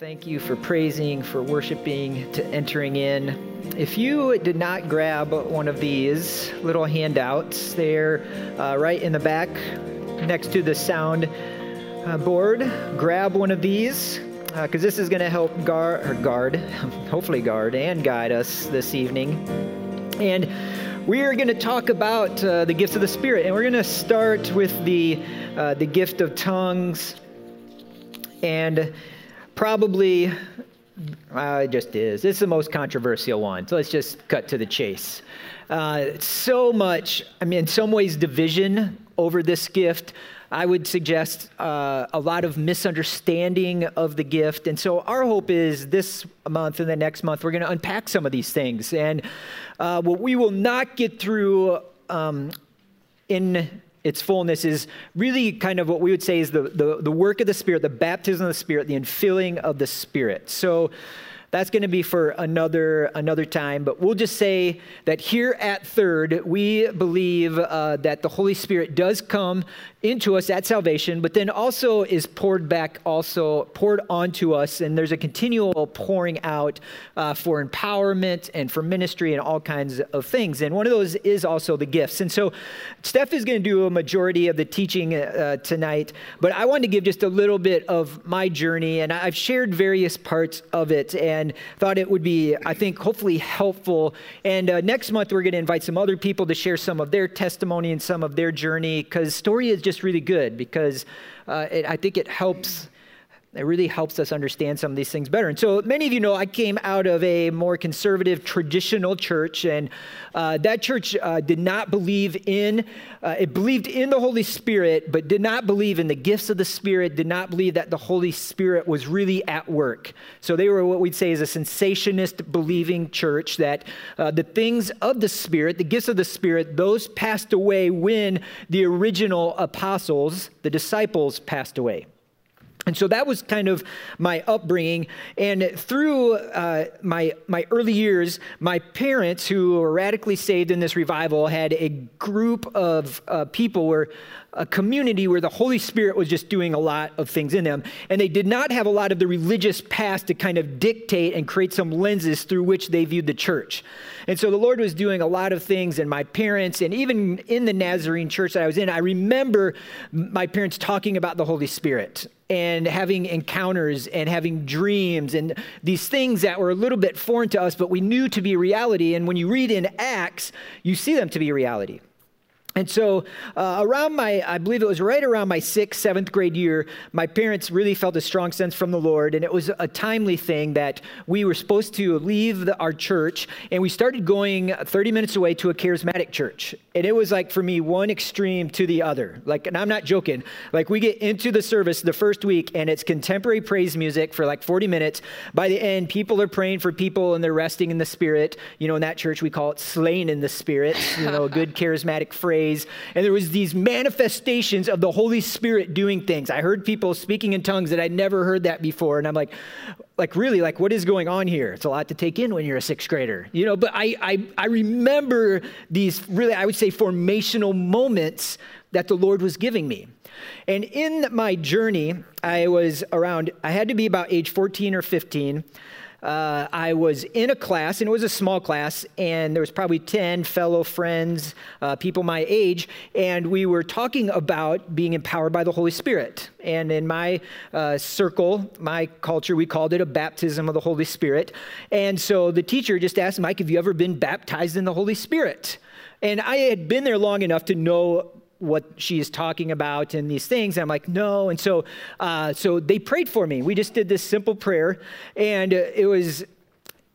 Thank you for praising, for worshiping, to entering in. If you did not grab one of these little handouts, they're uh, right in the back next to the sound uh, board. Grab one of these because uh, this is going to help guard, or guard, hopefully guard and guide us this evening. And we are going to talk about uh, the gifts of the Spirit, and we're going to start with the uh, the gift of tongues and probably uh, it just is. It's the most controversial one. So let's just cut to the chase. Uh, so much, I mean, in some ways, division over this gift. I would suggest uh, a lot of misunderstanding of the gift. And so, our hope is this month and the next month, we're going to unpack some of these things. And uh, what we will not get through um, in its fullness is really kind of what we would say is the, the, the work of the Spirit, the baptism of the Spirit, the infilling of the Spirit. So that's going to be for another another time but we'll just say that here at third we believe uh, that the holy spirit does come into us at salvation, but then also is poured back, also poured onto us. And there's a continual pouring out uh, for empowerment and for ministry and all kinds of things. And one of those is also the gifts. And so Steph is going to do a majority of the teaching uh, tonight, but I wanted to give just a little bit of my journey. And I've shared various parts of it and thought it would be, I think, hopefully helpful. And uh, next month, we're going to invite some other people to share some of their testimony and some of their journey because story is just just really good because uh, it, I think it helps it really helps us understand some of these things better. And so many of you know I came out of a more conservative, traditional church, and uh, that church uh, did not believe in, uh, it believed in the Holy Spirit, but did not believe in the gifts of the Spirit, did not believe that the Holy Spirit was really at work. So they were what we'd say is a cessationist believing church that uh, the things of the Spirit, the gifts of the Spirit, those passed away when the original apostles, the disciples, passed away. And so that was kind of my upbringing. And through uh, my, my early years, my parents, who were radically saved in this revival, had a group of uh, people where a community where the Holy Spirit was just doing a lot of things in them. And they did not have a lot of the religious past to kind of dictate and create some lenses through which they viewed the church. And so the Lord was doing a lot of things, and my parents, and even in the Nazarene church that I was in, I remember my parents talking about the Holy Spirit and having encounters and having dreams and these things that were a little bit foreign to us, but we knew to be reality. And when you read in Acts, you see them to be reality. And so, uh, around my, I believe it was right around my sixth, seventh grade year, my parents really felt a strong sense from the Lord. And it was a timely thing that we were supposed to leave the, our church. And we started going 30 minutes away to a charismatic church. And it was like, for me, one extreme to the other. Like, and I'm not joking. Like, we get into the service the first week, and it's contemporary praise music for like 40 minutes. By the end, people are praying for people and they're resting in the Spirit. You know, in that church, we call it slain in the Spirit, you know, a good charismatic phrase and there was these manifestations of the Holy Spirit doing things. I heard people speaking in tongues that I'd never heard that before, and I'm like, like really, like what is going on here? It's a lot to take in when you're a sixth grader, you know. But I, I, I remember these really, I would say, formational moments that the Lord was giving me. And in my journey, I was around, I had to be about age 14 or 15 uh, I was in a class, and it was a small class, and there was probably 10 fellow friends, uh, people my age, and we were talking about being empowered by the Holy Spirit. And in my uh, circle, my culture, we called it a baptism of the Holy Spirit. And so the teacher just asked Mike, Have you ever been baptized in the Holy Spirit? And I had been there long enough to know what she is talking about and these things. And I'm like, no. And so, uh, so they prayed for me. We just did this simple prayer, and it was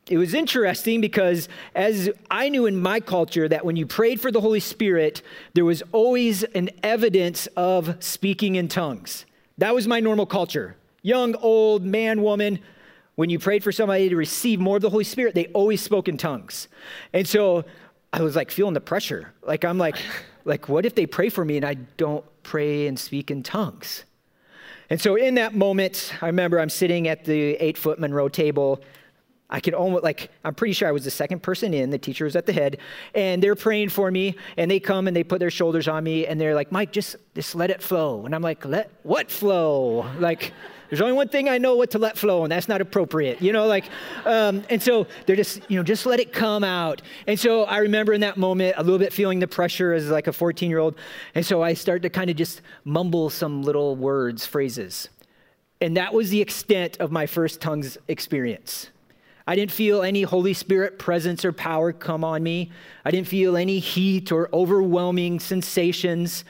it was interesting because as I knew in my culture that when you prayed for the Holy Spirit, there was always an evidence of speaking in tongues. That was my normal culture. Young, old, man, woman, when you prayed for somebody to receive more of the Holy Spirit, they always spoke in tongues. And so I was like feeling the pressure. Like I'm like like, what if they pray for me and I don't pray and speak in tongues? And so in that moment, I remember I'm sitting at the eight foot Monroe table. I could almost, like, I'm pretty sure I was the second person in, the teacher was at the head, and they're praying for me, and they come and they put their shoulders on me, and they're like, Mike, just, just let it flow. And I'm like, let what flow? Like, There's only one thing I know what to let flow, and that's not appropriate. You know, like, um, and so they're just, you know, just let it come out. And so I remember in that moment a little bit feeling the pressure as like a 14 year old. And so I started to kind of just mumble some little words, phrases. And that was the extent of my first tongues experience. I didn't feel any Holy Spirit presence or power come on me. I didn't feel any heat or overwhelming sensations.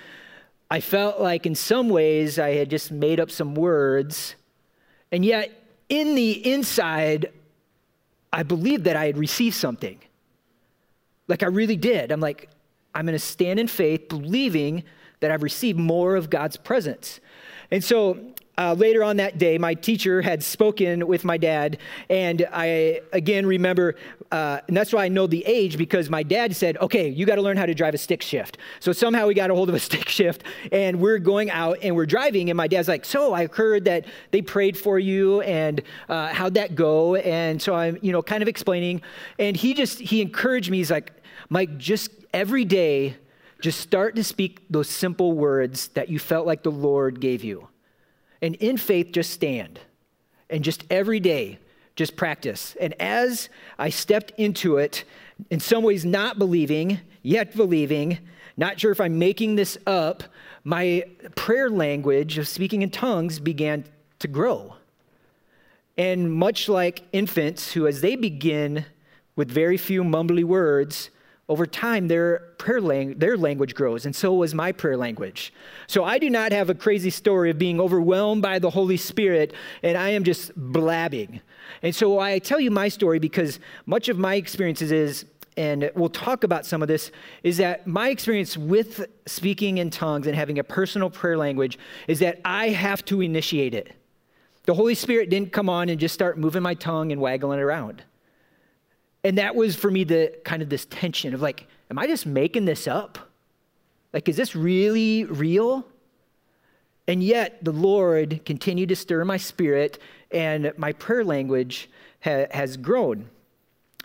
I felt like in some ways I had just made up some words, and yet in the inside, I believed that I had received something. Like I really did. I'm like, I'm going to stand in faith, believing that I've received more of God's presence. And so uh, later on that day, my teacher had spoken with my dad, and I again remember, uh, and that's why I know the age because my dad said, "Okay, you got to learn how to drive a stick shift." So somehow we got a hold of a stick shift, and we're going out and we're driving, and my dad's like, "So I heard that they prayed for you, and uh, how'd that go?" And so I'm, you know, kind of explaining, and he just he encouraged me. He's like, "Mike, just every day." Just start to speak those simple words that you felt like the Lord gave you. And in faith, just stand. And just every day, just practice. And as I stepped into it, in some ways not believing, yet believing, not sure if I'm making this up, my prayer language of speaking in tongues began to grow. And much like infants who, as they begin with very few mumbly words, over time their prayer lang- their language grows and so was my prayer language. So i do not have a crazy story of being overwhelmed by the holy spirit and i am just blabbing. And so i tell you my story because much of my experiences is and we'll talk about some of this is that my experience with speaking in tongues and having a personal prayer language is that i have to initiate it. The holy spirit didn't come on and just start moving my tongue and waggling around and that was for me the kind of this tension of like, am I just making this up? Like, is this really real? And yet, the Lord continued to stir my spirit, and my prayer language ha- has grown.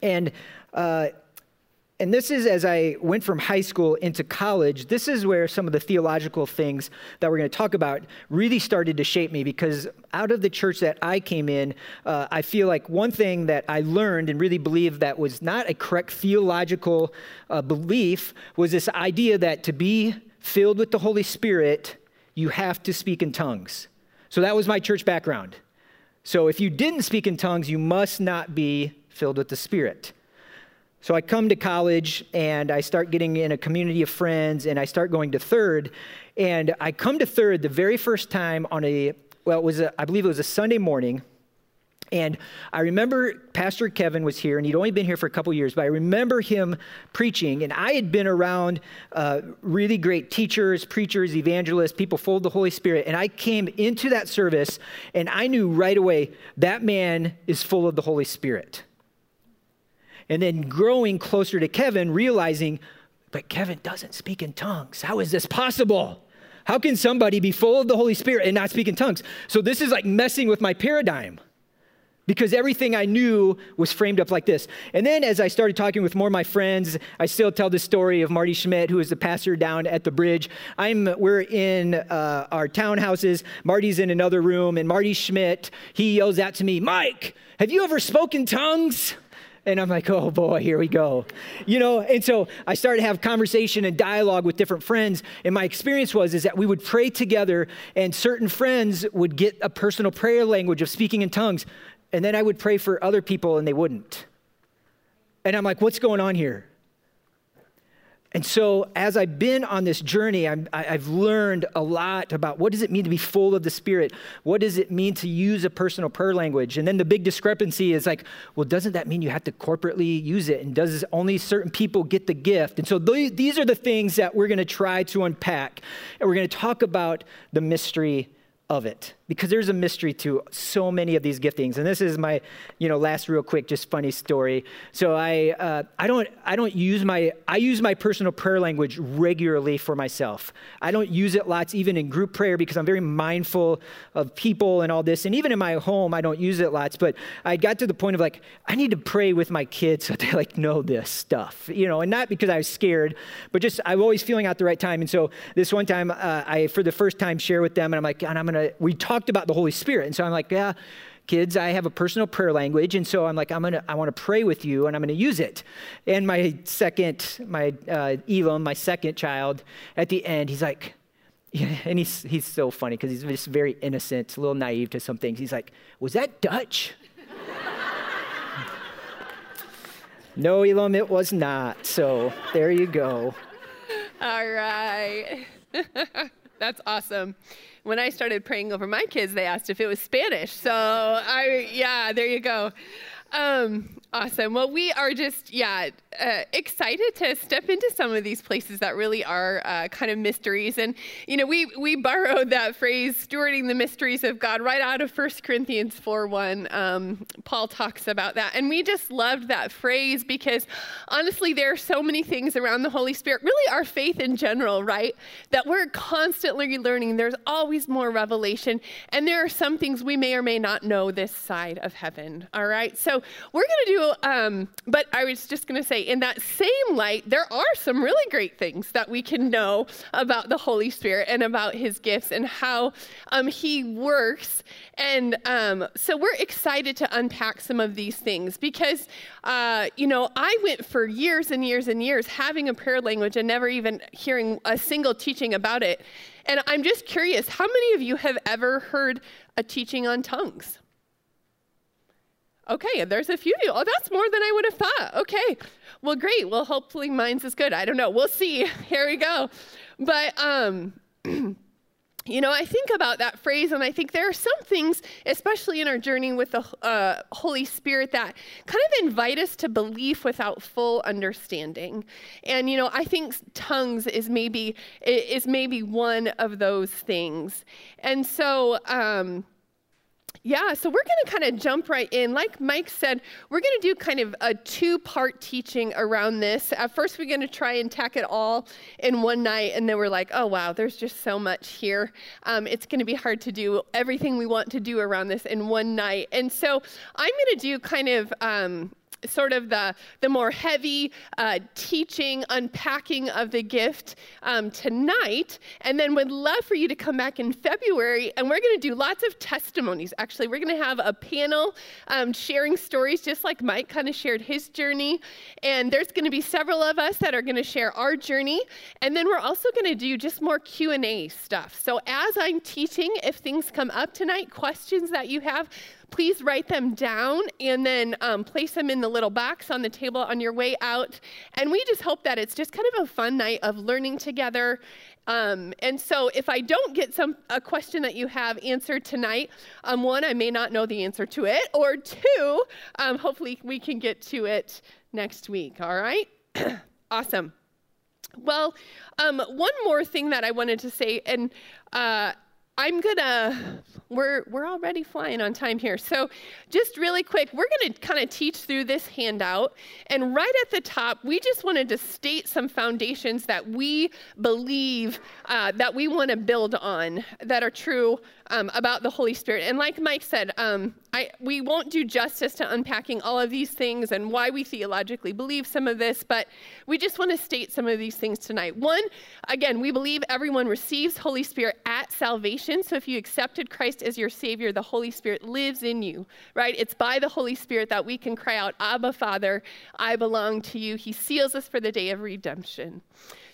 And uh, and this is as I went from high school into college, this is where some of the theological things that we're going to talk about really started to shape me because out of the church that I came in, uh, I feel like one thing that I learned and really believed that was not a correct theological uh, belief was this idea that to be filled with the Holy Spirit, you have to speak in tongues. So that was my church background. So if you didn't speak in tongues, you must not be filled with the Spirit. So I come to college and I start getting in a community of friends and I start going to third. And I come to third the very first time on a, well, it was a, I believe it was a Sunday morning. And I remember Pastor Kevin was here, and he'd only been here for a couple years, but I remember him preaching. And I had been around uh, really great teachers, preachers, evangelists, people full of the Holy Spirit. And I came into that service, and I knew right away that man is full of the Holy Spirit and then growing closer to Kevin, realizing, but Kevin doesn't speak in tongues. How is this possible? How can somebody be full of the Holy Spirit and not speak in tongues? So this is like messing with my paradigm because everything I knew was framed up like this. And then as I started talking with more of my friends, I still tell the story of Marty Schmidt, who is the pastor down at the bridge. I'm, we're in uh, our townhouses. Marty's in another room, and Marty Schmidt, he yells out to me, Mike, have you ever spoken tongues? And I'm like, oh boy, here we go. You know, and so I started to have conversation and dialogue with different friends. And my experience was is that we would pray together, and certain friends would get a personal prayer language of speaking in tongues. And then I would pray for other people and they wouldn't. And I'm like, what's going on here? And so, as I've been on this journey, i have learned a lot about what does it mean to be full of the Spirit? What does it mean to use a personal prayer language? And then the big discrepancy is like, well, doesn't that mean you have to corporately use it? And does only certain people get the gift? And so, th- these are the things that we're going to try to unpack. And we're going to talk about the mystery of it. Because there's a mystery to so many of these giftings. And this is my you know last real quick just funny story. So i uh, i don't i don't use my i use my personal prayer language regularly for myself. I don't use it lots even in group prayer because i'm very mindful of people and all this. And even in my home i don't use it lots. But i got to the point of like i need to pray with my kids so they like know this stuff you know? And not because i was scared but just i'm always feeling out the right time. And so this one time uh, i for the first time share with them. And i'm like and i'm gonna we talked about the Holy Spirit. And so I'm like, yeah, kids, I have a personal prayer language. And so I'm like, I'm going to, I want to pray with you and I'm going to use it. And my second, my uh, Elam, my second child, at the end, he's like, yeah, and he's, he's so funny because he's just very innocent, a little naive to some things. He's like, Was that Dutch? no, Elam, it was not. So there you go. All right. That's awesome. When I started praying over my kids, they asked if it was Spanish. So I, yeah, there you go. Um, awesome. Well, we are just, yeah, uh, excited to step into some of these places that really are uh, kind of mysteries. And, you know, we, we borrowed that phrase, stewarding the mysteries of God, right out of 1 Corinthians 4 1. Um, Paul talks about that. And we just loved that phrase because, honestly, there are so many things around the Holy Spirit, really our faith in general, right? That we're constantly learning. There's always more revelation. And there are some things we may or may not know this side of heaven, all right? So, we're going to do, um, but I was just going to say, in that same light, there are some really great things that we can know about the Holy Spirit and about his gifts and how um, he works. And um, so we're excited to unpack some of these things because, uh, you know, I went for years and years and years having a prayer language and never even hearing a single teaching about it. And I'm just curious, how many of you have ever heard a teaching on tongues? Okay, and there's a few. Oh, that's more than I would have thought. Okay, well, great. Well, hopefully mine's is good. I don't know. We'll see. Here we go. But um, you know, I think about that phrase, and I think there are some things, especially in our journey with the uh, Holy Spirit, that kind of invite us to belief without full understanding. And you know, I think tongues is maybe is maybe one of those things. And so. Um, yeah, so we're going to kind of jump right in. Like Mike said, we're going to do kind of a two part teaching around this. At first, we're going to try and tack it all in one night, and then we're like, oh, wow, there's just so much here. Um, it's going to be hard to do everything we want to do around this in one night. And so I'm going to do kind of um, sort of the, the more heavy uh, teaching, unpacking of the gift um, tonight. And then would love for you to come back in February. And we're going to do lots of testimonies. Actually, we're going to have a panel um, sharing stories, just like Mike kind of shared his journey. And there's going to be several of us that are going to share our journey. And then we're also going to do just more Q&A stuff. So as I'm teaching, if things come up tonight, questions that you have, please write them down and then um, place them in the little box on the table on your way out. And we just hope that it's just kind of a fun night of learning together. Um, and so, if I don't get some a question that you have answered tonight, um, one, I may not know the answer to it, or two, um, hopefully we can get to it next week. All right, awesome. Well, um, one more thing that I wanted to say, and uh, I'm gonna, we're, we're already flying on time here. So, just really quick, we're gonna kind of teach through this handout. And right at the top, we just wanted to state some foundations that we believe uh, that we wanna build on that are true um, about the Holy Spirit. And like Mike said, um, I, we won't do justice to unpacking all of these things and why we theologically believe some of this, but we just want to state some of these things tonight. One, again, we believe everyone receives Holy Spirit at salvation. So if you accepted Christ as your Savior, the Holy Spirit lives in you, right? It's by the Holy Spirit that we can cry out, Abba, Father, I belong to you. He seals us for the day of redemption.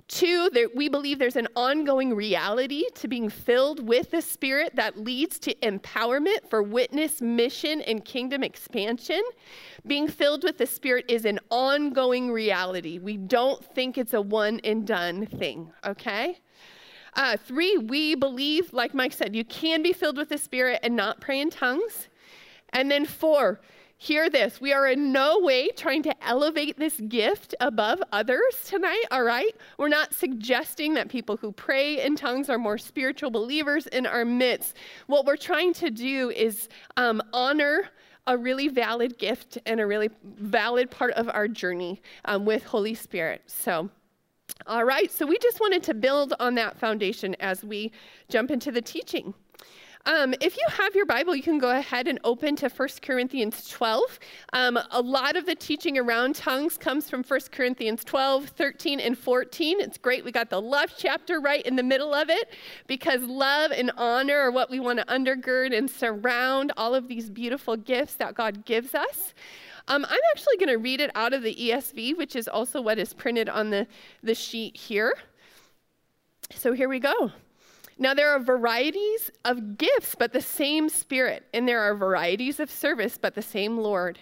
Two, there, we believe there's an ongoing reality to being filled with the Spirit that leads to empowerment for witness, mission, and kingdom expansion. Being filled with the Spirit is an ongoing reality. We don't think it's a one and done thing, okay? Uh, three, we believe, like Mike said, you can be filled with the Spirit and not pray in tongues. And then four, Hear this. We are in no way trying to elevate this gift above others tonight, all right? We're not suggesting that people who pray in tongues are more spiritual believers in our midst. What we're trying to do is um, honor a really valid gift and a really valid part of our journey um, with Holy Spirit. So, all right, so we just wanted to build on that foundation as we jump into the teaching. Um, if you have your Bible, you can go ahead and open to 1 Corinthians 12. Um, a lot of the teaching around tongues comes from 1 Corinthians 12, 13, and 14. It's great. We got the love chapter right in the middle of it because love and honor are what we want to undergird and surround all of these beautiful gifts that God gives us. Um, I'm actually going to read it out of the ESV, which is also what is printed on the, the sheet here. So here we go. Now, there are varieties of gifts, but the same Spirit. And there are varieties of service, but the same Lord.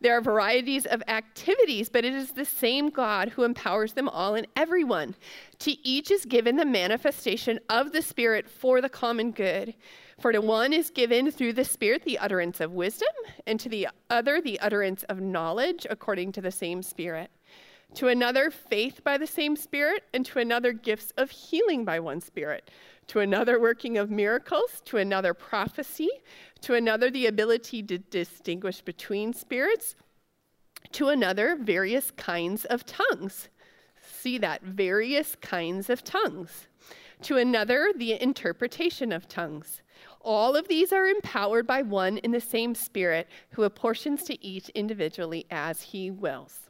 There are varieties of activities, but it is the same God who empowers them all and everyone. To each is given the manifestation of the Spirit for the common good. For to one is given through the Spirit the utterance of wisdom, and to the other the utterance of knowledge according to the same Spirit. To another, faith by the same Spirit, and to another, gifts of healing by one Spirit to another working of miracles, to another prophecy, to another the ability to distinguish between spirits, to another various kinds of tongues. See that, various kinds of tongues. To another the interpretation of tongues. All of these are empowered by one in the same Spirit who apportions to each individually as he wills.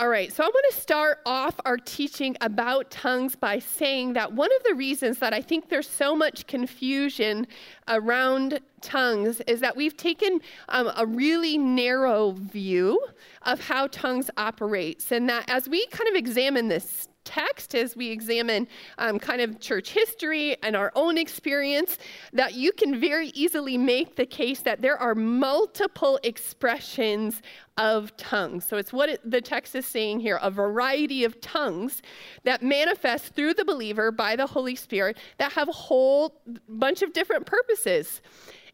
All right, so I want to start off our teaching about tongues by saying that one of the reasons that I think there's so much confusion around tongues is that we've taken um, a really narrow view of how tongues operates, and that as we kind of examine this text as we examine um, kind of church history and our own experience that you can very easily make the case that there are multiple expressions of tongues. So it's what it, the text is saying here a variety of tongues that manifest through the believer by the Holy Spirit that have a whole bunch of different purposes.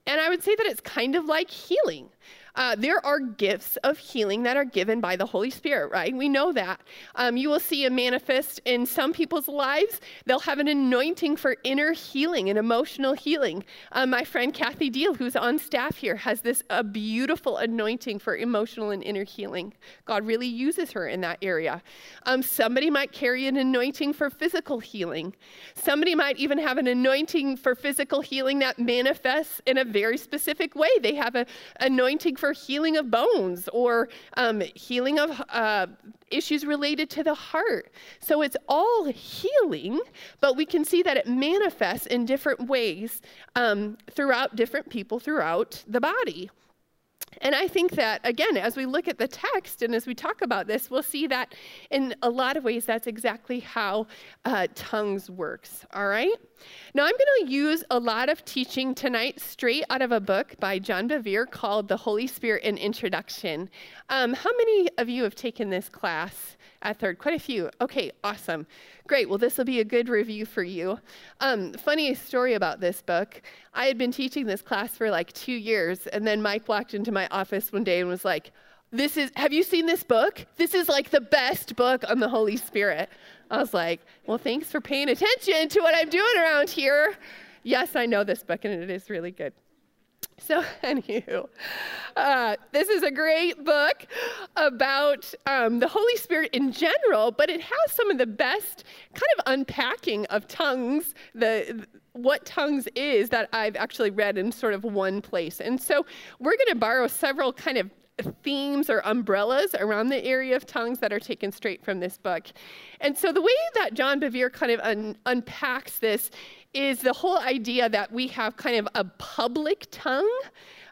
And I would say that it's kind of like healing. Uh, there are gifts of healing that are given by the Holy Spirit, right? We know that. Um, you will see a manifest in some people's lives. They'll have an anointing for inner healing and emotional healing. Um, my friend Kathy Deal, who's on staff here, has this a beautiful anointing for emotional and inner healing. God really uses her in that area. Um, somebody might carry an anointing for physical healing. Somebody might even have an anointing for physical healing that manifests in a very specific way. They have an anointing for for healing of bones or um, healing of uh, issues related to the heart. So it's all healing, but we can see that it manifests in different ways um, throughout different people throughout the body. And I think that, again, as we look at the text and as we talk about this, we'll see that in a lot of ways that's exactly how uh, tongues works. All right? Now, I'm going to use a lot of teaching tonight straight out of a book by John Bevere called The Holy Spirit An Introduction. Um, how many of you have taken this class at third? Quite a few. Okay, awesome. Great. Well, this will be a good review for you. Um, funny story about this book. I had been teaching this class for like two years, and then Mike walked into my office one day and was like, this is have you seen this book this is like the best book on the holy spirit I was like, well, thanks for paying attention to what I'm doing around here. Yes, I know this book, and it is really good. So, anywho, uh, this is a great book about um, the Holy Spirit in general, but it has some of the best kind of unpacking of tongues, the what tongues is that I've actually read in sort of one place. And so, we're going to borrow several kind of themes or umbrellas around the area of tongues that are taken straight from this book. And so the way that John Bevere kind of un- unpacks this is the whole idea that we have kind of a public tongue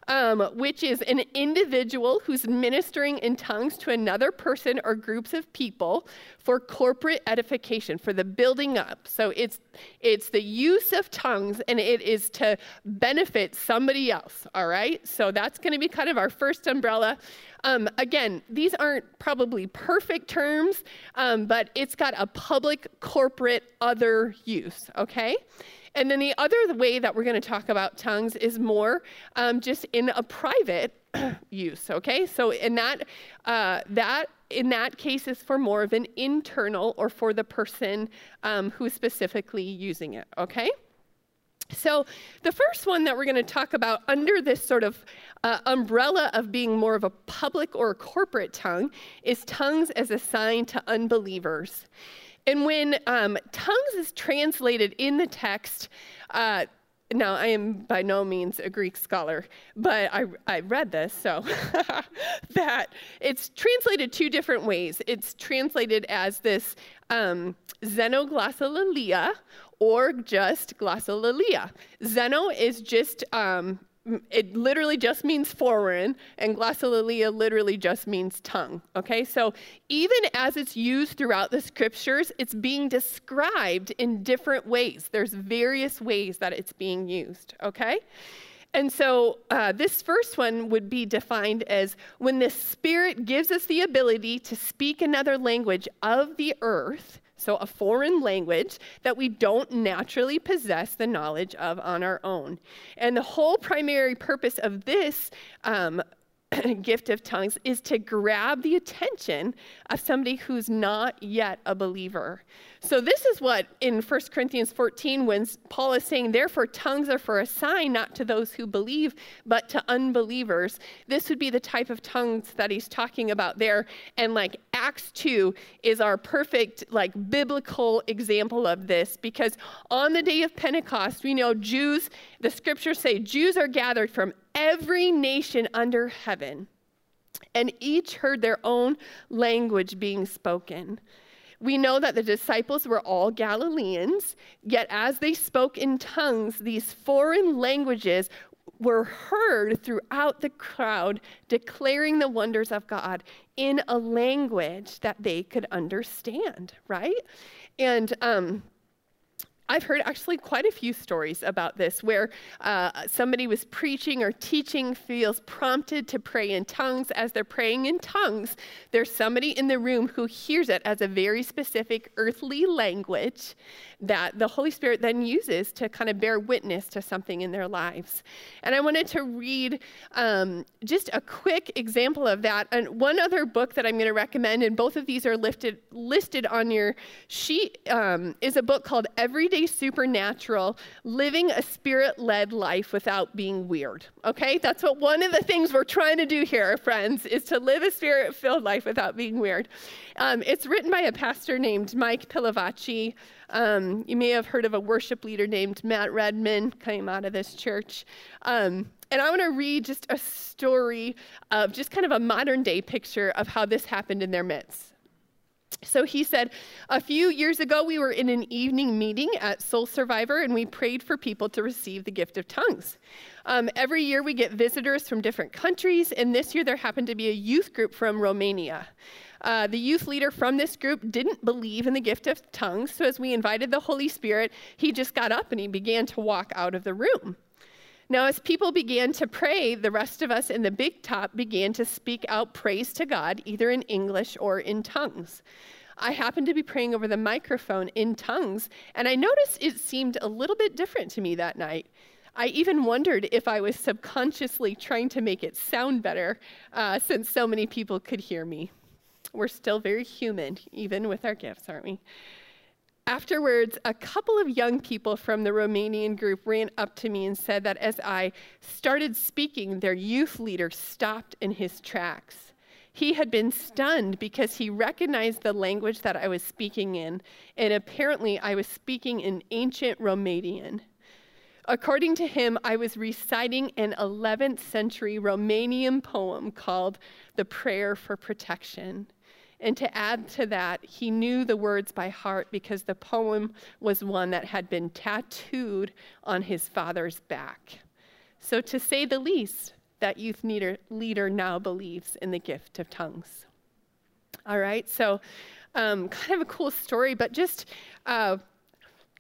um, which is an individual who's ministering in tongues to another person or groups of people for corporate edification, for the building up. So it's it's the use of tongues, and it is to benefit somebody else. All right. So that's going to be kind of our first umbrella. Um, again, these aren't probably perfect terms, um, but it's got a public, corporate, other use. Okay. And then the other way that we're going to talk about tongues is more um, just in a private use. Okay, so in that uh, that in that case is for more of an internal or for the person um, who's specifically using it. Okay. So, the first one that we're going to talk about under this sort of uh, umbrella of being more of a public or a corporate tongue is tongues as a sign to unbelievers. And when um, tongues is translated in the text, uh, now I am by no means a Greek scholar, but I, I read this, so that it's translated two different ways. It's translated as this um, or just glossolalia. Xeno is just um, it literally just means foreign, and glossolalia literally just means tongue. Okay, so even as it's used throughout the scriptures, it's being described in different ways. There's various ways that it's being used. Okay, and so uh, this first one would be defined as when the Spirit gives us the ability to speak another language of the earth so a foreign language that we don't naturally possess the knowledge of on our own. And the whole primary purpose of this um, gift of tongues is to grab the attention of somebody who's not yet a believer. So, this is what in 1 Corinthians 14, when Paul is saying, Therefore, tongues are for a sign not to those who believe, but to unbelievers. This would be the type of tongues that he's talking about there. And like Acts 2 is our perfect, like, biblical example of this because on the day of Pentecost, we know Jews, the scriptures say, Jews are gathered from every nation under heaven, and each heard their own language being spoken. We know that the disciples were all Galileans, yet as they spoke in tongues, these foreign languages were heard throughout the crowd, declaring the wonders of God in a language that they could understand, right? And um, I've heard actually quite a few stories about this where uh, somebody was preaching or teaching, feels prompted to pray in tongues. As they're praying in tongues, there's somebody in the room who hears it as a very specific earthly language that the Holy Spirit then uses to kind of bear witness to something in their lives. And I wanted to read um, just a quick example of that. And one other book that I'm going to recommend, and both of these are lifted, listed on your sheet, um, is a book called Everyday everyday supernatural, living a spirit led life without being weird. Okay? That's what one of the things we're trying to do here, friends, is to live a spirit filled life without being weird. Um, it's written by a pastor named Mike Pilavachi. Um, you may have heard of a worship leader named Matt Redman, came out of this church. Um, and I want to read just a story of just kind of a modern day picture of how this happened in their midst. So he said, a few years ago, we were in an evening meeting at Soul Survivor and we prayed for people to receive the gift of tongues. Um, every year, we get visitors from different countries, and this year, there happened to be a youth group from Romania. Uh, the youth leader from this group didn't believe in the gift of tongues, so as we invited the Holy Spirit, he just got up and he began to walk out of the room. Now, as people began to pray, the rest of us in the big top began to speak out praise to God, either in English or in tongues. I happened to be praying over the microphone in tongues, and I noticed it seemed a little bit different to me that night. I even wondered if I was subconsciously trying to make it sound better uh, since so many people could hear me. We're still very human, even with our gifts, aren't we? Afterwards, a couple of young people from the Romanian group ran up to me and said that as I started speaking, their youth leader stopped in his tracks. He had been stunned because he recognized the language that I was speaking in, and apparently I was speaking in ancient Romanian. According to him, I was reciting an 11th century Romanian poem called The Prayer for Protection. And to add to that, he knew the words by heart because the poem was one that had been tattooed on his father's back. So, to say the least, that youth leader, leader now believes in the gift of tongues. All right, so um, kind of a cool story, but just uh,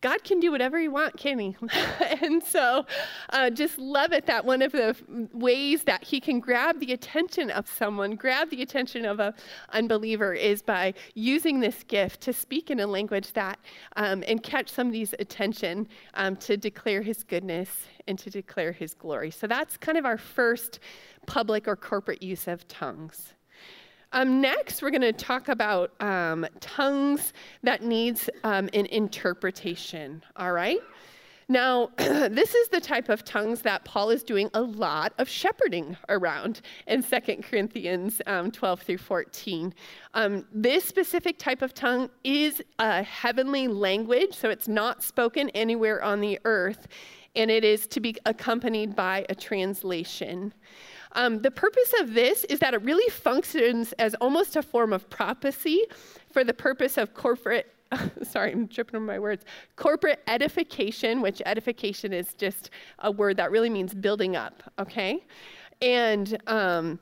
God can do whatever He wants, can He? and so, uh, just love it that one of the ways that He can grab the attention of someone, grab the attention of an unbeliever, is by using this gift to speak in a language that um, and catch somebody's attention um, to declare His goodness and to declare His glory. So that's kind of our first public or corporate use of tongues. Um, next, we're going to talk about um, tongues that needs um, an interpretation. All right. Now, this is the type of tongues that Paul is doing a lot of shepherding around in 2 Corinthians um, 12 through 14. Um, this specific type of tongue is a heavenly language, so it's not spoken anywhere on the earth, and it is to be accompanied by a translation. Um, the purpose of this is that it really functions as almost a form of prophecy for the purpose of corporate sorry, I'm tripping over my words. Corporate edification, which edification is just a word that really means building up, okay? And um,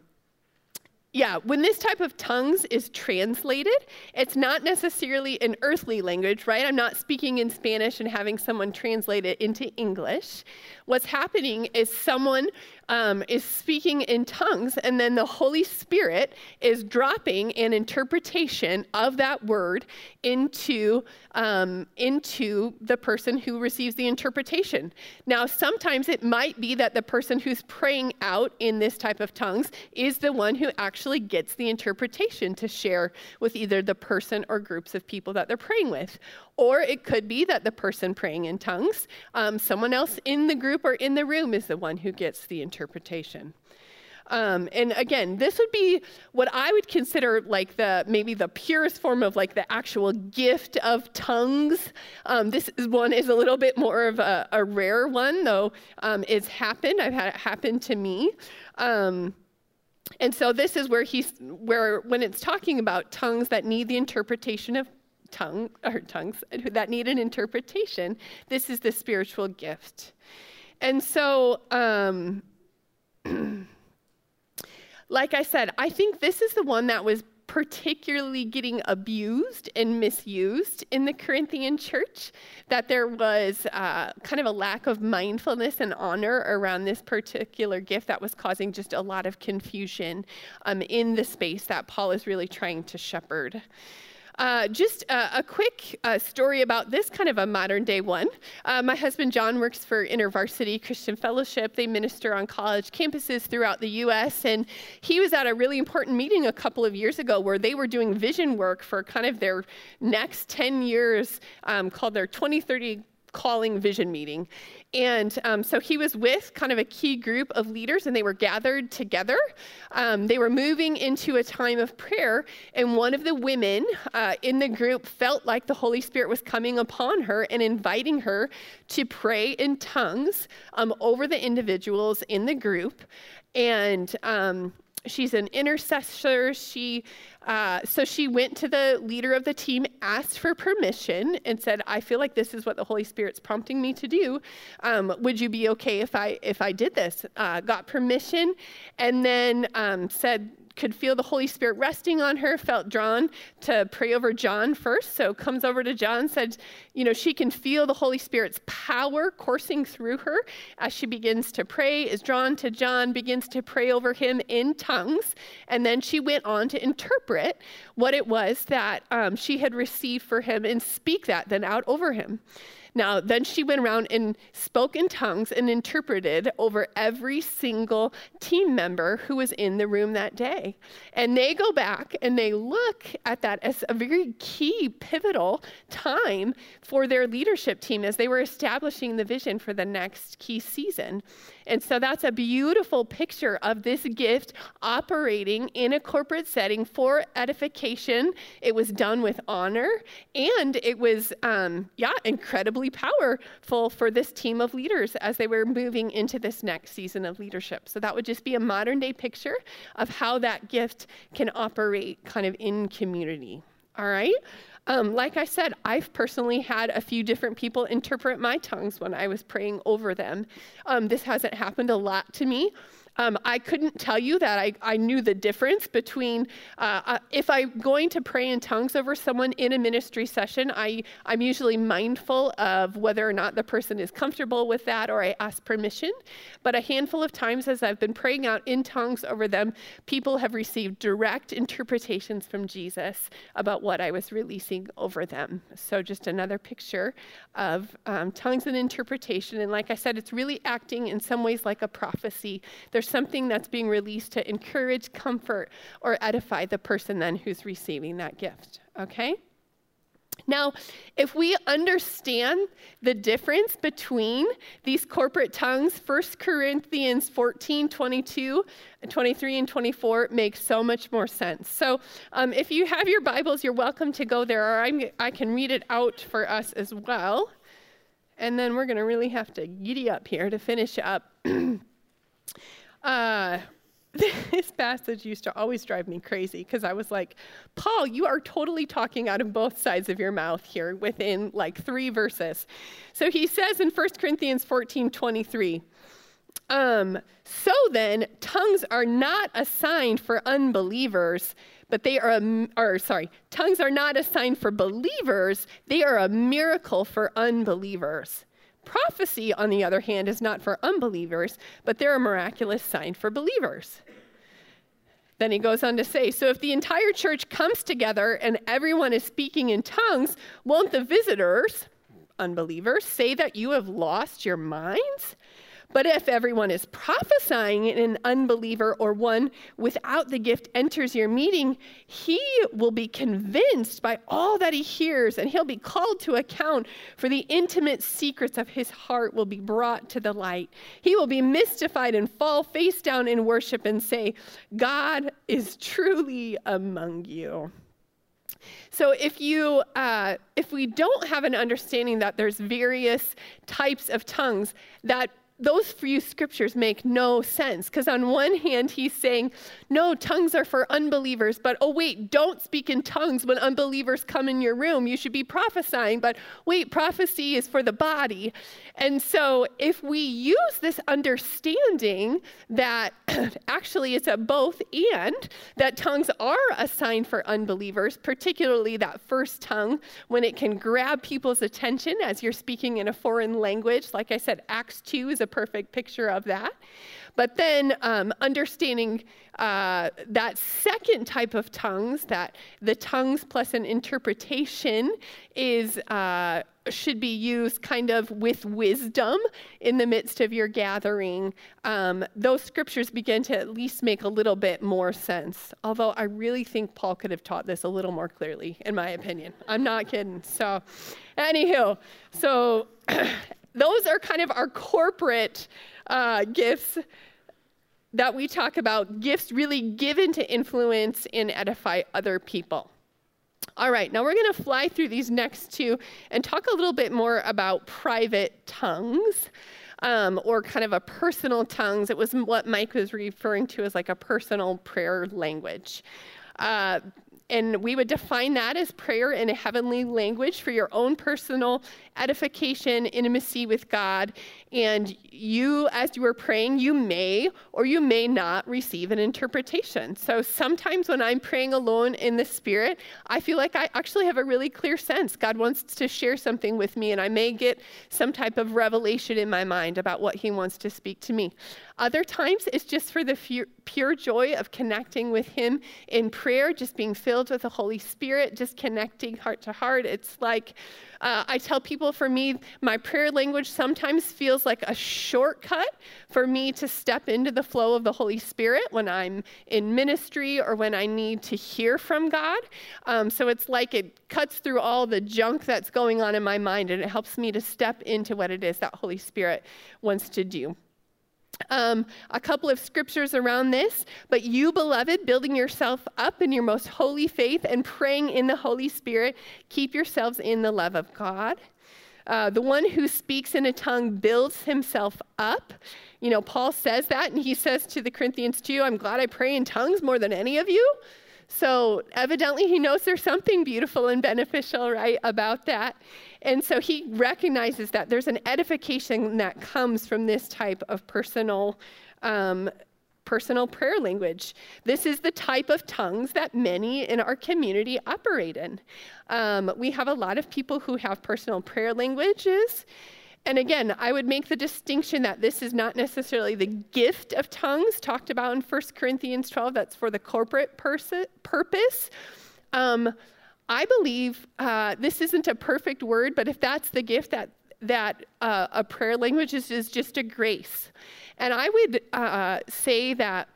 yeah, when this type of tongues is translated, it's not necessarily an earthly language, right? I'm not speaking in Spanish and having someone translate it into English. What's happening is someone um, is speaking in tongues, and then the Holy Spirit is dropping an interpretation of that word into, um, into the person who receives the interpretation. Now, sometimes it might be that the person who's praying out in this type of tongues is the one who actually gets the interpretation to share with either the person or groups of people that they're praying with. Or it could be that the person praying in tongues, um, someone else in the group or in the room is the one who gets the interpretation. Um, and again, this would be what I would consider like the maybe the purest form of like the actual gift of tongues. Um, this is one is a little bit more of a, a rare one, though um, it's happened. I've had it happen to me. Um, and so this is where he's where when it's talking about tongues that need the interpretation of tongue or tongues that need an interpretation. This is the spiritual gift. And so, um, like I said, I think this is the one that was particularly getting abused and misused in the Corinthian church, that there was uh, kind of a lack of mindfulness and honor around this particular gift that was causing just a lot of confusion um, in the space that Paul is really trying to shepherd. Uh, just a, a quick uh, story about this kind of a modern day one. Uh, my husband John works for InterVarsity Christian Fellowship. They minister on college campuses throughout the U.S. And he was at a really important meeting a couple of years ago where they were doing vision work for kind of their next 10 years um, called their 2030 calling vision meeting. And um, so he was with kind of a key group of leaders, and they were gathered together. Um, they were moving into a time of prayer, and one of the women uh, in the group felt like the Holy Spirit was coming upon her and inviting her to pray in tongues um, over the individuals in the group. And um, she's an intercessor. She uh, so she went to the leader of the team, asked for permission, and said, "I feel like this is what the Holy Spirit's prompting me to do. Um, would you be okay if I if I did this?" Uh, got permission, and then um, said, could feel the Holy Spirit resting on her, felt drawn to pray over John first. So comes over to John, said, you know, she can feel the Holy Spirit's power coursing through her as she begins to pray, is drawn to John, begins to pray over him in tongues. And then she went on to interpret what it was that um, she had received for him and speak that then out over him. Now, then she went around and spoke in tongues and interpreted over every single team member who was in the room that day. And they go back and they look at that as a very key, pivotal time for their leadership team as they were establishing the vision for the next key season. And so that's a beautiful picture of this gift operating in a corporate setting for edification. It was done with honor, and it was, um, yeah, incredibly powerful for this team of leaders as they were moving into this next season of leadership. So that would just be a modern day picture of how that gift can operate kind of in community. All right? Um, like I said, I've personally had a few different people interpret my tongues when I was praying over them. Um, this hasn't happened a lot to me. Um, I couldn't tell you that I, I knew the difference between uh, uh, if I'm going to pray in tongues over someone in a ministry session, I, I'm usually mindful of whether or not the person is comfortable with that or I ask permission. But a handful of times as I've been praying out in tongues over them, people have received direct interpretations from Jesus about what I was releasing over them. So just another picture of um, tongues and interpretation. And like I said, it's really acting in some ways like a prophecy. There's something that's being released to encourage, comfort, or edify the person then who's receiving that gift. Okay? Now, if we understand the difference between these corporate tongues, 1 Corinthians 14, 22, 23, and 24 makes so much more sense. So um, if you have your Bibles, you're welcome to go there, or I'm, I can read it out for us as well. And then we're going to really have to giddy up here to finish up. uh, this passage used to always drive me crazy because I was like, Paul, you are totally talking out of both sides of your mouth here within like three verses. So he says in 1 Corinthians 14 23, um, so then, tongues are not assigned for unbelievers, but they are, a, or sorry, tongues are not assigned for believers, they are a miracle for unbelievers. Prophecy, on the other hand, is not for unbelievers, but they're a miraculous sign for believers. Then he goes on to say, So if the entire church comes together and everyone is speaking in tongues, won't the visitors, unbelievers, say that you have lost your minds? But if everyone is prophesying and an unbeliever or one without the gift enters your meeting, he will be convinced by all that he hears and he'll be called to account for the intimate secrets of his heart will be brought to the light. He will be mystified and fall face down in worship and say, God is truly among you. So if you uh, if we don't have an understanding that there's various types of tongues, that those few scriptures make no sense because on one hand he's saying no tongues are for unbelievers but oh wait don't speak in tongues when unbelievers come in your room. You should be prophesying but wait prophecy is for the body. And so if we use this understanding that actually it's a both and that tongues are a sign for unbelievers particularly that first tongue when it can grab people's attention as you're speaking in a foreign language like i said acts 2 is a perfect picture of that. But then um, understanding uh, that second type of tongues, that the tongues plus an interpretation is uh, should be used kind of with wisdom in the midst of your gathering. Um, those scriptures begin to at least make a little bit more sense. Although I really think Paul could have taught this a little more clearly, in my opinion. I'm not kidding. So, anywho, so. those are kind of our corporate uh, gifts that we talk about gifts really given to influence and edify other people. All right, now we're going to fly through these next two and talk a little bit more about private tongues. Um, or kind of a personal tongues. It was what Mike was referring to as like a personal prayer language. Uh, and we would define that as prayer in a heavenly language for your own personal edification, intimacy with God. And you, as you are praying, you may or you may not receive an interpretation. So sometimes when I'm praying alone in the Spirit, I feel like I actually have a really clear sense. God wants to share something with me, and I may get some type of revelation in my mind about what He wants to speak to me. Other times, it's just for the pure joy of connecting with Him in prayer, just being filled with the Holy Spirit, just connecting heart to heart. It's like uh, I tell people for me, my prayer language sometimes feels like a shortcut for me to step into the flow of the Holy Spirit when I'm in ministry or when I need to hear from God. Um, so it's like it cuts through all the junk that's going on in my mind and it helps me to step into what it is that Holy Spirit wants to do. Um, a couple of scriptures around this. But you, beloved, building yourself up in your most holy faith and praying in the Holy Spirit, keep yourselves in the love of God. Uh, the one who speaks in a tongue builds himself up. You know, Paul says that, and he says to the Corinthians too, I'm glad I pray in tongues more than any of you. So evidently, he knows there's something beautiful and beneficial, right, about that. And so he recognizes that there's an edification that comes from this type of personal. Um, personal prayer language. This is the type of tongues that many in our community operate in. Um, we have a lot of people who have personal prayer languages. And again, I would make the distinction that this is not necessarily the gift of tongues talked about in 1 Corinthians 12, that's for the corporate pers- purpose. Um, I believe uh, this isn't a perfect word, but if that's the gift that that uh, a prayer language is, is just a grace. And I would uh, say that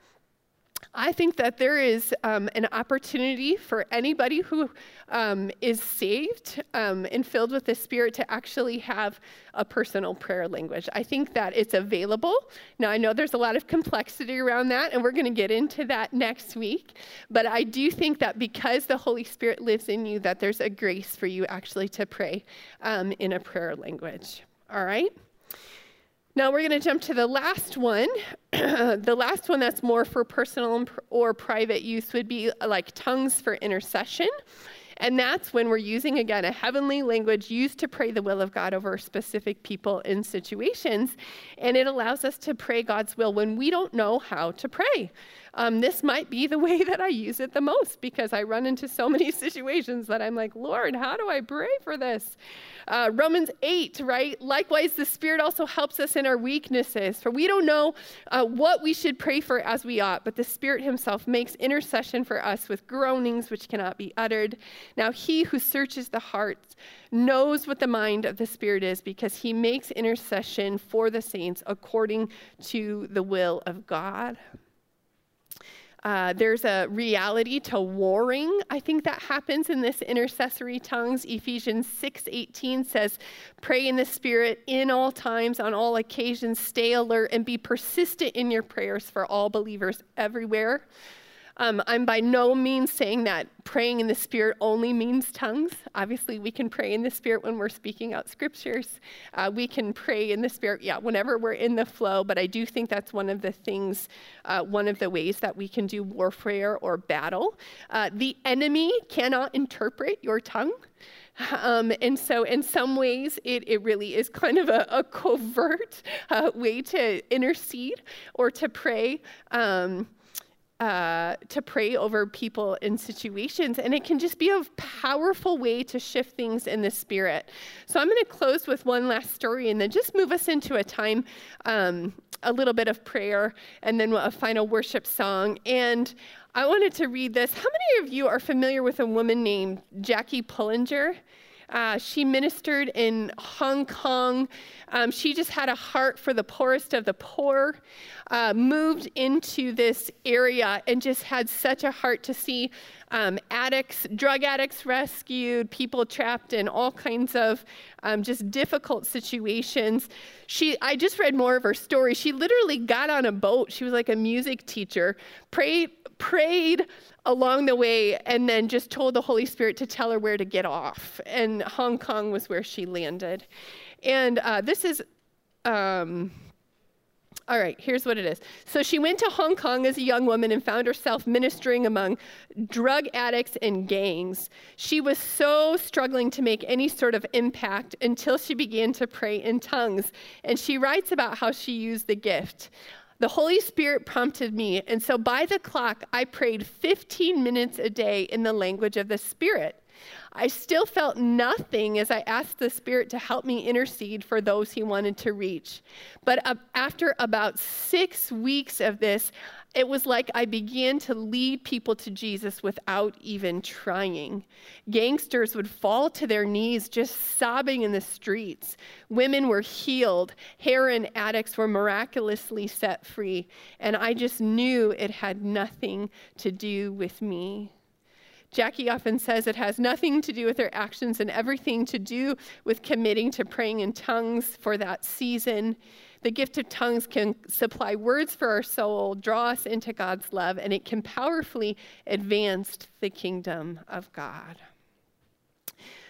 I think that there is um, an opportunity for anybody who um, is saved um, and filled with the Spirit to actually have a personal prayer language. I think that it's available. Now, I know there's a lot of complexity around that, and we're going to get into that next week. But I do think that because the Holy Spirit lives in you, that there's a grace for you actually to pray um, in a prayer language. All right? Now we're going to jump to the last one. the last one that's more for personal or private use would be uh, like tongues for intercession. And that's when we're using, again, a heavenly language used to pray the will of God over specific people in situations. And it allows us to pray God's will when we don't know how to pray um, this might be the way that I use it the most because I run into so many situations that I'm like, Lord, how do I pray for this? Uh, Romans 8, right? Likewise, the Spirit also helps us in our weaknesses, for we don't know uh, what we should pray for as we ought, but the Spirit Himself makes intercession for us with groanings which cannot be uttered. Now, He who searches the hearts knows what the mind of the Spirit is because He makes intercession for the saints according to the will of God. Uh, there's a reality to warring. I think that happens in this intercessory tongues. Ephesians 6:18 says, "Pray in the Spirit in all times, on all occasions. Stay alert and be persistent in your prayers for all believers everywhere." Um, I'm by no means saying that praying in the Spirit only means tongues. Obviously, we can pray in the Spirit when we're speaking out scriptures. Uh, we can pray in the Spirit, yeah, whenever we're in the flow, but I do think that's one of the things, uh, one of the ways that we can do warfare or battle. Uh, the enemy cannot interpret your tongue. Um, and so, in some ways, it, it really is kind of a, a covert uh, way to intercede or to pray. Um, uh, to pray over people in situations, and it can just be a powerful way to shift things in the spirit. So, I'm going to close with one last story and then just move us into a time, um, a little bit of prayer, and then a final worship song. And I wanted to read this. How many of you are familiar with a woman named Jackie Pullinger? Uh, she ministered in Hong Kong. Um, she just had a heart for the poorest of the poor, uh, moved into this area, and just had such a heart to see um, addicts, drug addicts rescued, people trapped in all kinds of um, just difficult situations. She, I just read more of her story. She literally got on a boat. She was like a music teacher, prayed, prayed along the way and then just told the Holy Spirit to tell her where to get off. And Hong Kong was where she landed. And uh, this is. Um, all right, here's what it is. So she went to Hong Kong as a young woman and found herself ministering among drug addicts and gangs. She was so struggling to make any sort of impact until she began to pray in tongues. And she writes about how she used the gift. The Holy Spirit prompted me, and so by the clock, I prayed 15 minutes a day in the language of the Spirit. I still felt nothing as I asked the Spirit to help me intercede for those He wanted to reach. But after about six weeks of this, it was like I began to lead people to Jesus without even trying. Gangsters would fall to their knees just sobbing in the streets. Women were healed. Heroin addicts were miraculously set free. And I just knew it had nothing to do with me. Jackie often says it has nothing to do with their actions and everything to do with committing to praying in tongues for that season. The gift of tongues can supply words for our soul, draw us into God's love, and it can powerfully advance the kingdom of God.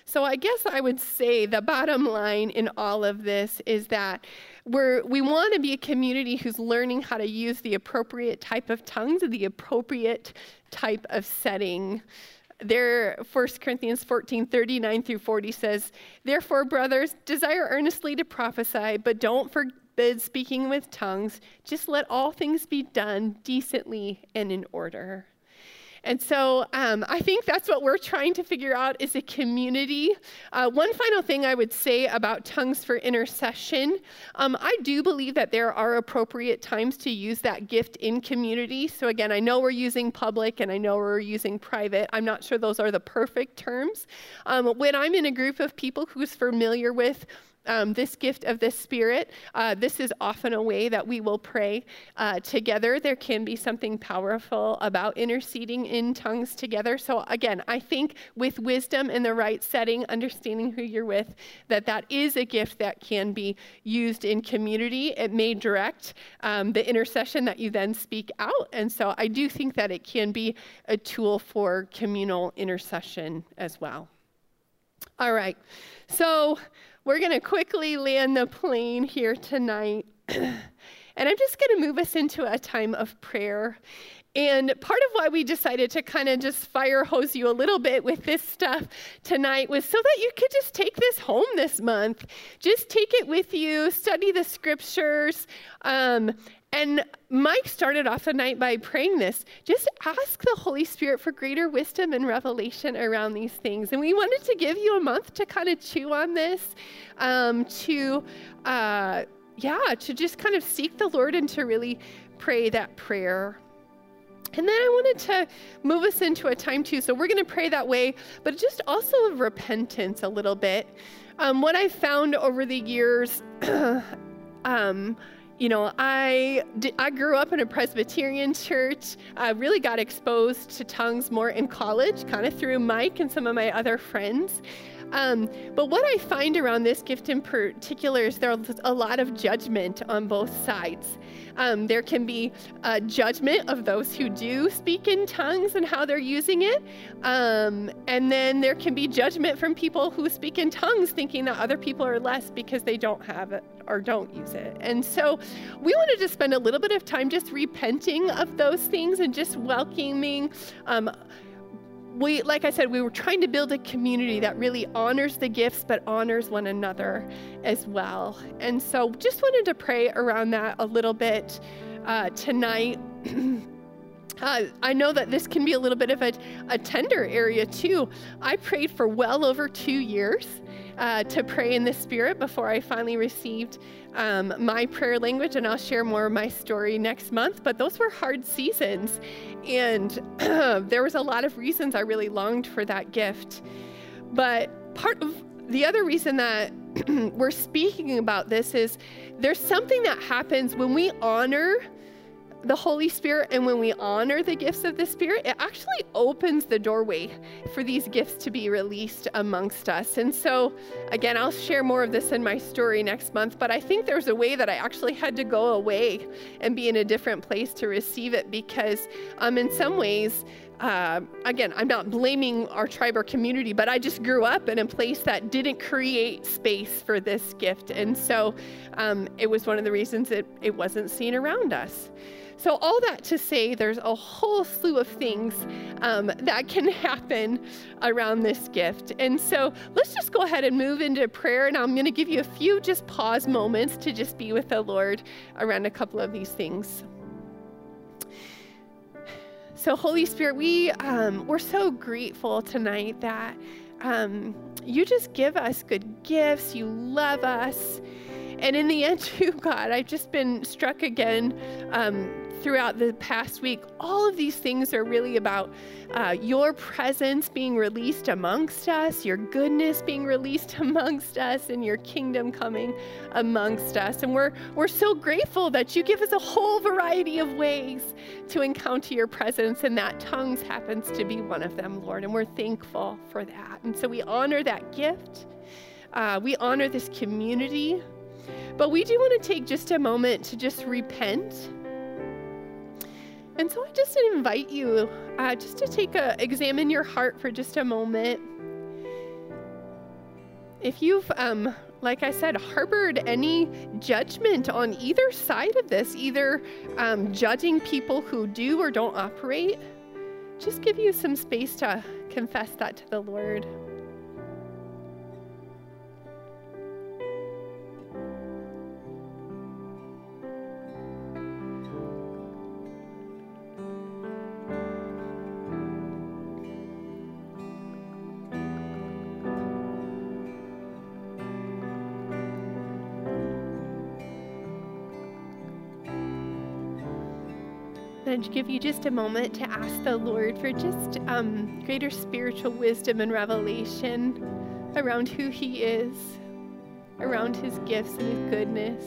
So I guess I would say the bottom line in all of this is that we're, we want to be a community who's learning how to use the appropriate type of tongues and the appropriate type of setting there 1 corinthians 14 39 through 40 says therefore brothers desire earnestly to prophesy but don't forbid speaking with tongues. Just let all things be done decently and in order and so um, I think that's what we're trying to figure out is a community. Uh, one final thing I would say about tongues for intercession um, I do believe that there are appropriate times to use that gift in community. So again, I know we're using public and I know we're using private. I'm not sure those are the perfect terms. Um, when I'm in a group of people who's familiar with um, this gift of the Spirit, uh, this is often a way that we will pray uh, together. There can be something powerful about interceding in tongues together. So, again, I think with wisdom in the right setting, understanding who you're with, that that is a gift that can be used in community. It may direct um, the intercession that you then speak out. And so, I do think that it can be a tool for communal intercession as well. All right. So, we're going to quickly land the plane here tonight. and I'm just going to move us into a time of prayer. And part of why we decided to kind of just fire hose you a little bit with this stuff tonight was so that you could just take this home this month. Just take it with you, study the scriptures, um, and Mike started off the night by praying this. Just ask the Holy Spirit for greater wisdom and revelation around these things. And we wanted to give you a month to kind of chew on this, um, to, uh, yeah, to just kind of seek the Lord and to really pray that prayer. And then I wanted to move us into a time too. So we're going to pray that way, but just also of repentance a little bit. Um, what I've found over the years, um, you know, I, I grew up in a Presbyterian church. I really got exposed to tongues more in college, kind of through Mike and some of my other friends. Um, but what I find around this gift in particular is there's a lot of judgment on both sides. Um, there can be a judgment of those who do speak in tongues and how they're using it. Um, and then there can be judgment from people who speak in tongues thinking that other people are less because they don't have it or don't use it. And so we wanted to spend a little bit of time just repenting of those things and just welcoming. We, like I said, we were trying to build a community that really honors the gifts but honors one another as well. And so just wanted to pray around that a little bit uh, tonight. Uh, I know that this can be a little bit of a, a tender area too. I prayed for well over two years uh, to pray in the Spirit before I finally received um, my prayer language, and I'll share more of my story next month. But those were hard seasons, and there was a lot of reasons I really longed for that gift. But part of the other reason that we're speaking about this is there's something that happens when we honor the Holy Spirit and when we honor the gifts of the Spirit, it actually opens the doorway for these gifts to be released amongst us. And so, again, I'll share more of this in my story next month, but I think there's a way that I actually had to go away and be in a different place to receive it because, um, in some ways, uh, again, I'm not blaming our tribe or community, but I just grew up in a place that didn't create space for this gift. And so um, it was one of the reasons it, it wasn't seen around us. So, all that to say, there's a whole slew of things um, that can happen around this gift. And so, let's just go ahead and move into prayer. And I'm going to give you a few just pause moments to just be with the Lord around a couple of these things. So, Holy Spirit, we um, we're so grateful tonight that um, you just give us good gifts. You love us. And in the end, too, God, I've just been struck again um, throughout the past week, all of these things are really about uh, your presence being released amongst us, your goodness being released amongst us, and your kingdom coming amongst us. And we're, we're so grateful that you give us a whole variety of ways to encounter your presence, and that tongues happens to be one of them, Lord. And we're thankful for that. And so we honor that gift. Uh, we honor this community. But we do want to take just a moment to just repent and so I just invite you uh, just to take a examine your heart for just a moment. If you've, um, like I said, harbored any judgment on either side of this, either um, judging people who do or don't operate, just give you some space to confess that to the Lord. To give you just a moment to ask the Lord for just um, greater spiritual wisdom and revelation around who He is. around his gifts and his goodness.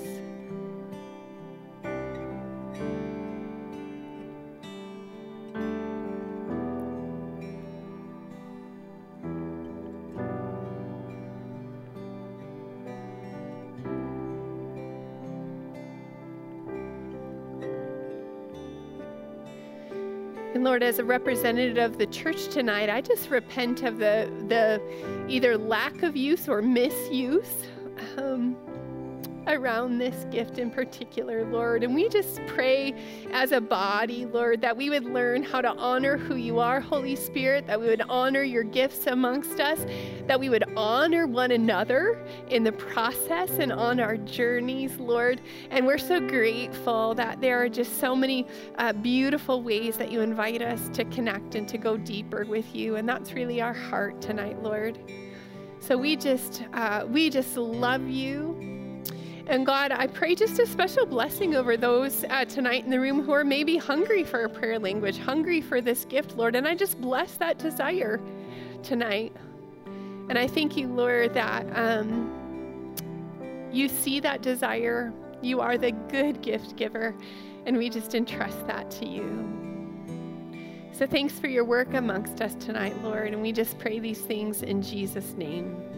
And Lord, as a representative of the church tonight, I just repent of the, the either lack of use or misuse. Um, around this gift in particular, Lord. And we just pray as a body, Lord, that we would learn how to honor who you are, Holy Spirit, that we would honor your gifts amongst us, that we would honor one another in the process and on our journeys, Lord. And we're so grateful that there are just so many uh, beautiful ways that you invite us to connect and to go deeper with you. And that's really our heart tonight, Lord. So we just uh, we just love you. And God, I pray just a special blessing over those uh, tonight in the room who are maybe hungry for a prayer language, hungry for this gift, Lord. And I just bless that desire tonight. And I thank you, Lord, that um, you see that desire. You are the good gift giver. And we just entrust that to you. So thanks for your work amongst us tonight, Lord. And we just pray these things in Jesus' name.